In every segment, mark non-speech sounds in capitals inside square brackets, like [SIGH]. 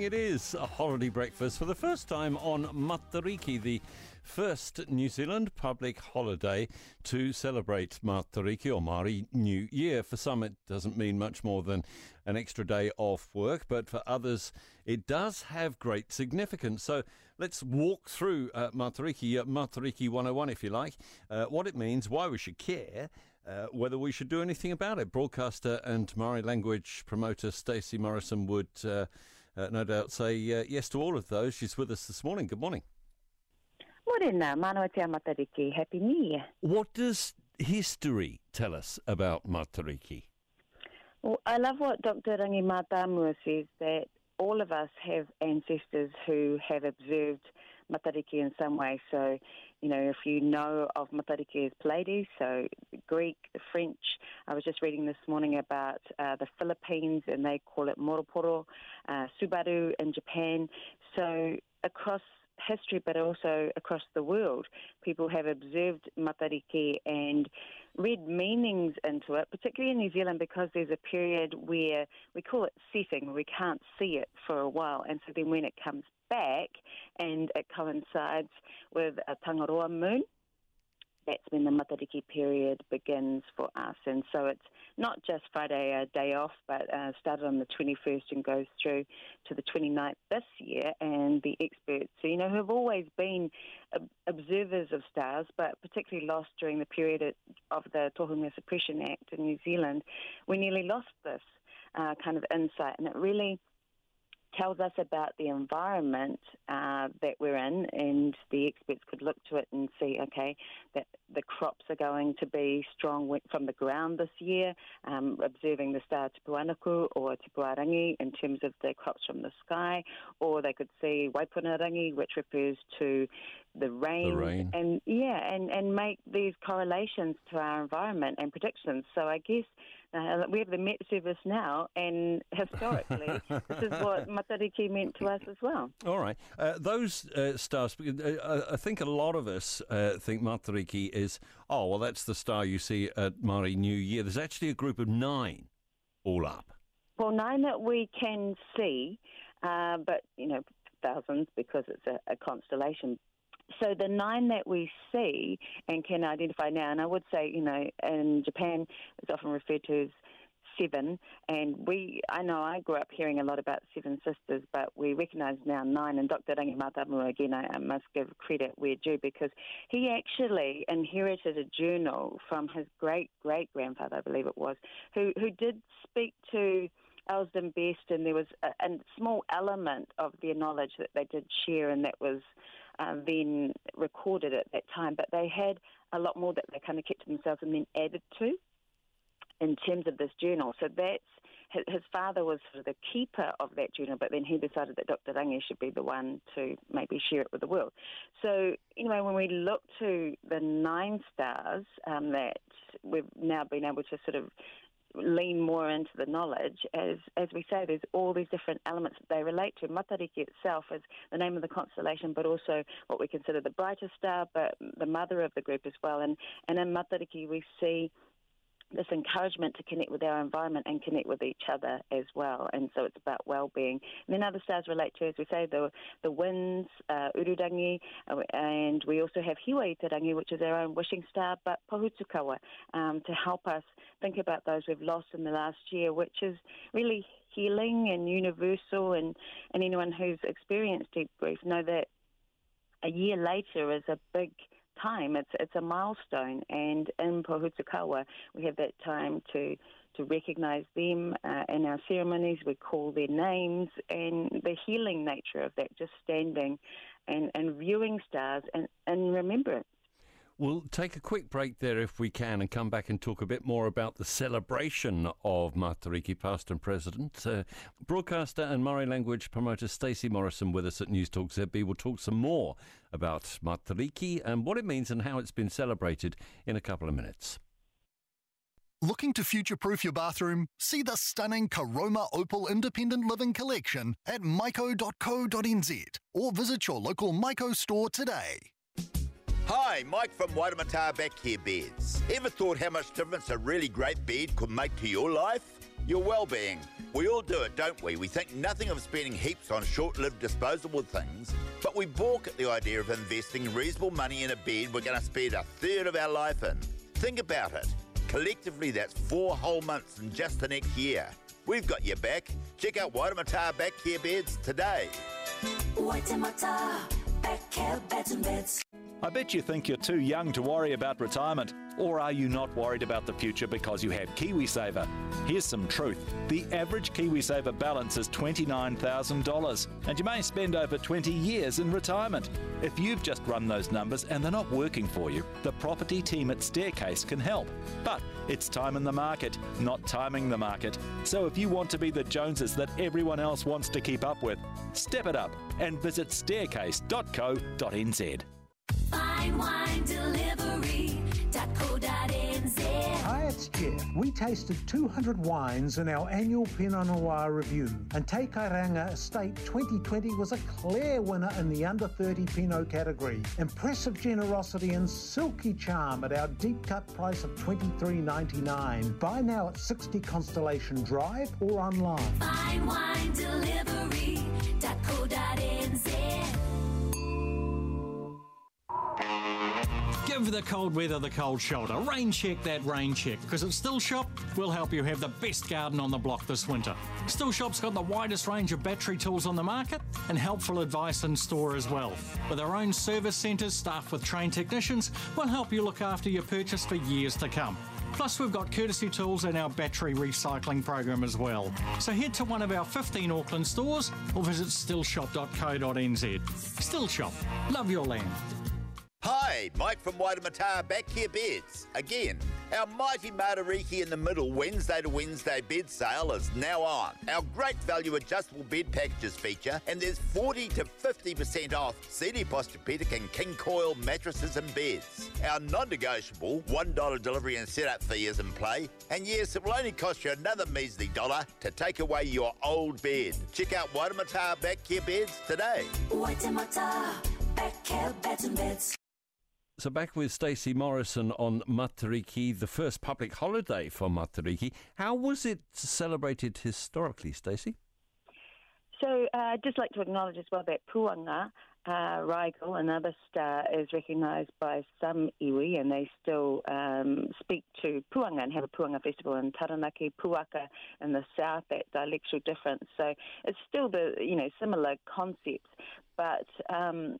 It is a holiday breakfast for the first time on Matariki, the first New Zealand public holiday to celebrate Matariki or Māori New Year. For some, it doesn't mean much more than an extra day off work, but for others, it does have great significance. So let's walk through uh, Matariki, uh, Matariki 101, if you like, uh, what it means, why we should care, uh, whether we should do anything about it. Broadcaster and Māori language promoter Stacey Morrison would uh, uh, no doubt say uh, yes to all of those. She's with us this morning. Good morning. Morena, mano te matariki. Happy New Year. What does history tell us about Matariki? Well, I love what Dr. Rangi Matamua says that all of us have ancestors who have observed Matariki in some way. So, you know, if you know of Matariki as Pleiades, so Greek, French. I was just reading this morning about uh, the Philippines and they call it Moroporo, uh, Subaru in Japan. So across history, but also across the world, people have observed Matariki and read meanings into it, particularly in New Zealand because there's a period where we call it setting, we can't see it for a while. And so then when it comes back and it coincides with a Tangaroa moon, that's when the Matariki period begins for us. And so it's not just Friday, a day off, but uh, started on the 21st and goes through to the 29th this year. And the experts, you know, who have always been observers of stars, but particularly lost during the period of the Tohunga Suppression Act in New Zealand, we nearly lost this uh, kind of insight. And it really tells us about the environment uh, that we're in, and the experts could look to it and see, okay, that the crops are going to be strong from the ground this year, um, observing the star Tupuānuku or Tupuārangi in terms of the crops from the sky, or they could see Waipunarangi, which refers to the rain, the rain. and yeah, and, and make these correlations to our environment and predictions. So I guess uh, we have the Met Service now, and historically, [LAUGHS] this is what Matariki meant to us as well. All right. Uh, those uh, stars, uh, I think a lot of us uh, think Matariki is, oh, well, that's the star you see at Māori New Year. There's actually a group of nine all up. Well, nine that we can see, uh, but, you know, thousands because it's a, a constellation so the nine that we see and can identify now, and I would say, you know, in Japan, it's often referred to as seven, and we, I know I grew up hearing a lot about seven sisters, but we recognise now nine, and Dr. Rangi Matamua, again, I, I must give credit where due, because he actually inherited a journal from his great-great-grandfather, I believe it was, who, who did speak to Elsdon Best, and there was a, a small element of their knowledge that they did share, and that was um, then recorded at that time. But they had a lot more that they kind of kept to themselves and then added to in terms of this journal. So that's his father was sort of the keeper of that journal, but then he decided that Dr. Rangi should be the one to maybe share it with the world. So, anyway, when we look to the nine stars um, that we've now been able to sort of lean more into the knowledge. As as we say, there's all these different elements that they relate to. Matariki itself is the name of the constellation, but also what we consider the brightest star, but the mother of the group as well. And and in Matariki we see this encouragement to connect with our environment and connect with each other as well. And so it's about well-being. And then other stars relate to, as we say, the the winds, uh, Ururangi, uh, and we also have Hiwa which is our own wishing star, but Pohutukawa, um, to help us think about those we've lost in the last year, which is really healing and universal. And, and anyone who's experienced deep grief know that a year later is a big time. It's it's a milestone, and in Pohutukawa we have that time to to recognise them uh, in our ceremonies. We call their names, and the healing nature of that, just standing and, and viewing stars and, and remembrance. We'll take a quick break there if we can and come back and talk a bit more about the celebration of Matariki, past and present. Uh, broadcaster and Māori language promoter Stacey Morrison with us at News Talk ZB will talk some more about Matariki and what it means and how it's been celebrated in a couple of minutes. Looking to future proof your bathroom? See the stunning Caroma Opal Independent Living Collection at mico.co.nz or visit your local Mico store today. Hi, Mike from Waitemata Back Care Beds. Ever thought how much difference a really great bed could make to your life? your well-being. We all do it, don't we? We think nothing of spending heaps on short-lived disposable things, but we balk at the idea of investing reasonable money in a bed we're going to spend a third of our life in. Think about it. Collectively, that's four whole months in just the next year. We've got your back. Check out Waitemata Back Care Beds today. Waitemata Back Care Beds and Beds. I bet you think you're too young to worry about retirement. Or are you not worried about the future because you have KiwiSaver? Here's some truth. The average KiwiSaver balance is $29,000, and you may spend over 20 years in retirement. If you've just run those numbers and they're not working for you, the property team at Staircase can help. But it's time in the market, not timing the market. So if you want to be the Joneses that everyone else wants to keep up with, step it up and visit staircase.co.nz. Fine wine delivery.co.nz. Hi, it's Jeff. We tasted 200 wines in our annual Pinot Noir review, and Te Kairanga Estate 2020 was a clear winner in the under 30 Pinot category. Impressive generosity and silky charm at our deep cut price of $23.99. Buy now at 60 Constellation Drive or online. Fine wine delivery.co.nz. Give the cold weather the cold shoulder. Rain check that rain check. Because at Stihl Shop, we'll help you have the best garden on the block this winter. Stihl Shop's got the widest range of battery tools on the market and helpful advice in store as well. With our own service centres staffed with trained technicians, we'll help you look after your purchase for years to come. Plus, we've got courtesy tools and our battery recycling program as well. So head to one of our 15 Auckland stores or visit stihlshop.co.nz. Stihl Shop. Love your land. Mike from Waitemata Back Care Beds. Again, our mighty Matariki in the middle Wednesday to Wednesday bed sale is now on. Our great value adjustable bed packages feature, and there's 40 to 50% off Sealy Posturepedic and King Coil mattresses and beds. Our non-negotiable $1 delivery and setup fee is in play, and yes, it will only cost you another measly dollar to take away your old bed. Check out Waitemata Back Care Beds today. Waitemata Back Care Beds and Beds. So back with Stacey Morrison on Matariki, the first public holiday for Matariki. How was it celebrated historically, Stacey? So uh, I'd just like to acknowledge as well that Puanga, uh, Rigel, another star, is recognised by some iwi, and they still um, speak to Puanga and have a Puanga festival in Taranaki, Puaka in the south, that dialectal difference. So it's still the you know similar concepts, but um,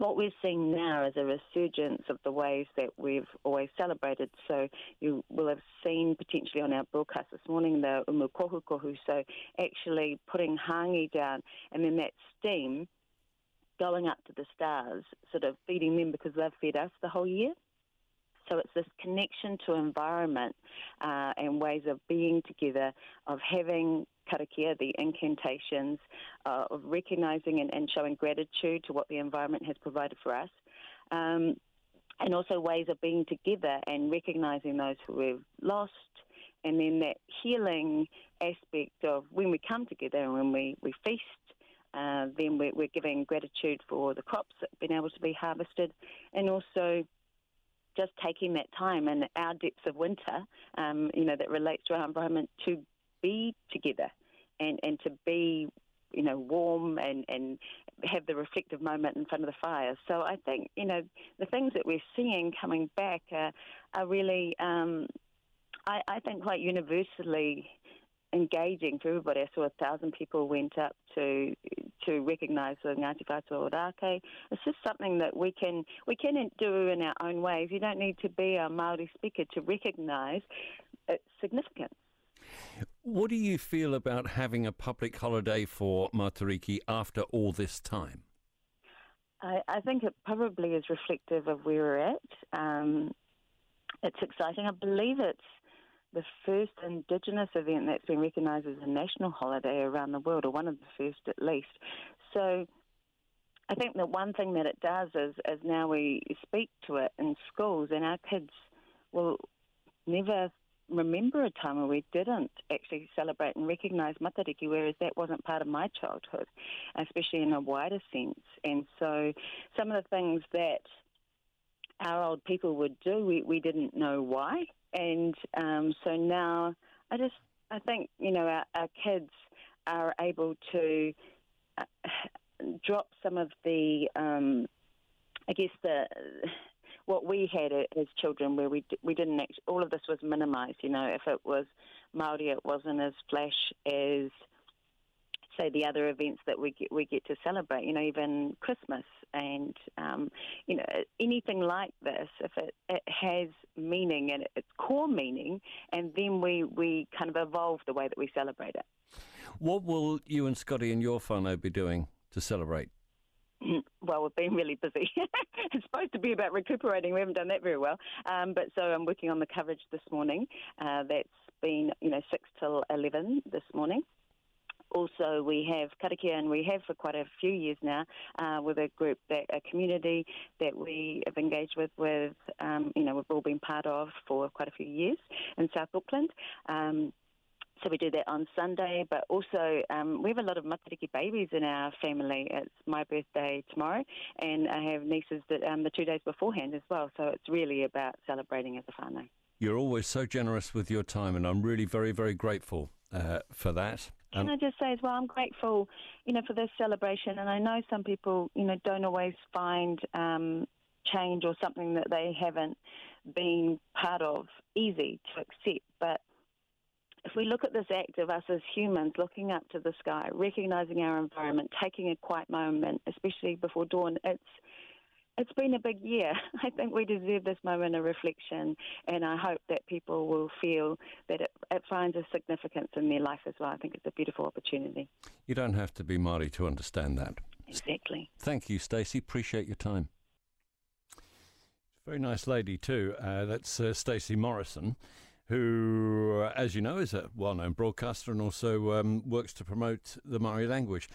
what we're seeing now is a resurgence of the ways that we've always celebrated. So you will have seen potentially on our broadcast this morning the umukohukohu, so actually putting hangi down and then that steam going up to the stars, sort of feeding them because they've fed us the whole year. So it's this connection to environment uh, and ways of being together, of having karakia, the incantations, uh, of recognising and, and, showing gratitude to what the environment has provided for us. Um, and also ways of being together and recognising those who we've lost, and then that healing aspect of when we come together and when we, we feast, uh, then we're, we're, giving gratitude for the crops that have been able to be harvested, and also just taking that time in our depths of winter, um, you know, that relates to our environment to be together and, and to be, you know, warm and, and have the reflective moment in front of the fire. So I think, you know, the things that we're seeing coming back are, are really, um, I, I think, quite universally engaging for everybody. I saw a thousand people went up to to recognise the Ngāti Whātua Ōrākei. It's just something that we can we can do in our own ways. You don't need to be a Maori speaker to recognise its significance. What do you feel about having a public holiday for Matariki after all this time? I, I think it probably is reflective of where we're at. Um, it's exciting. I believe it's the first Indigenous event that's been recognised as a national holiday around the world, or one of the first at least. So I think the one thing that it does is, is now we speak to it in schools, and our kids will never remember a time where we didn't actually celebrate and recognise Matariki, whereas that wasn't part of my childhood, especially in a wider sense. And so some of the things that our old people would do, we, we didn't know why. And um, so now I just I think you know our, our kids are able to uh, drop some of the, um, I guess the what we had as children, where we we didn't actually, all of this was minimised. You know, if it was Maori, it wasn't as flash as say the other events that we get we get to celebrate. You know, even Christmas and um, you know anything like this. If it, it has meaning and its core meaning, and then we we kind of evolve the way that we celebrate it. What will you and Scotty and your whānau be doing to celebrate? Well, we've been really busy. [LAUGHS] it's supposed to be about recuperating. We haven't done that very well. Um, but so I'm working on the coverage this morning. Uh, that's been, you know, 6 till 11 this morning. Also, we have karakia, and we have for quite a few years now, uh, with a group, that a community that we have engaged with, with um, you know, we've all been part of for quite a few years in South Auckland. Um, so we do that on Sunday, but also um, we have a lot of matariki babies in our family. It's my birthday tomorrow, and I have nieces that um, the two days beforehand as well. So it's really about celebrating as a family. You're always so generous with your time, and I'm really very, very grateful uh, for that. Can I just say as well, I'm grateful, you know, for this celebration, and I know some people, you know, don't always find um, change or something that they haven't been part of easy to accept, but if we look at this act of us as humans looking up to the sky, recognizing our environment, taking a quiet moment, especially before dawn, it's it's been a big year. [LAUGHS] I think we deserve this moment of reflection, and I hope that people will feel that it, it finds a significance in their life as well. I think it's a beautiful opportunity. You don't have to be Māori to understand that. Exactly. Thank you, Stacey. Appreciate your time. Very nice lady too. Uh, that's uh, Stacey Morrison who, as you know, is a well known broadcaster and also um, works to promote the Maori language.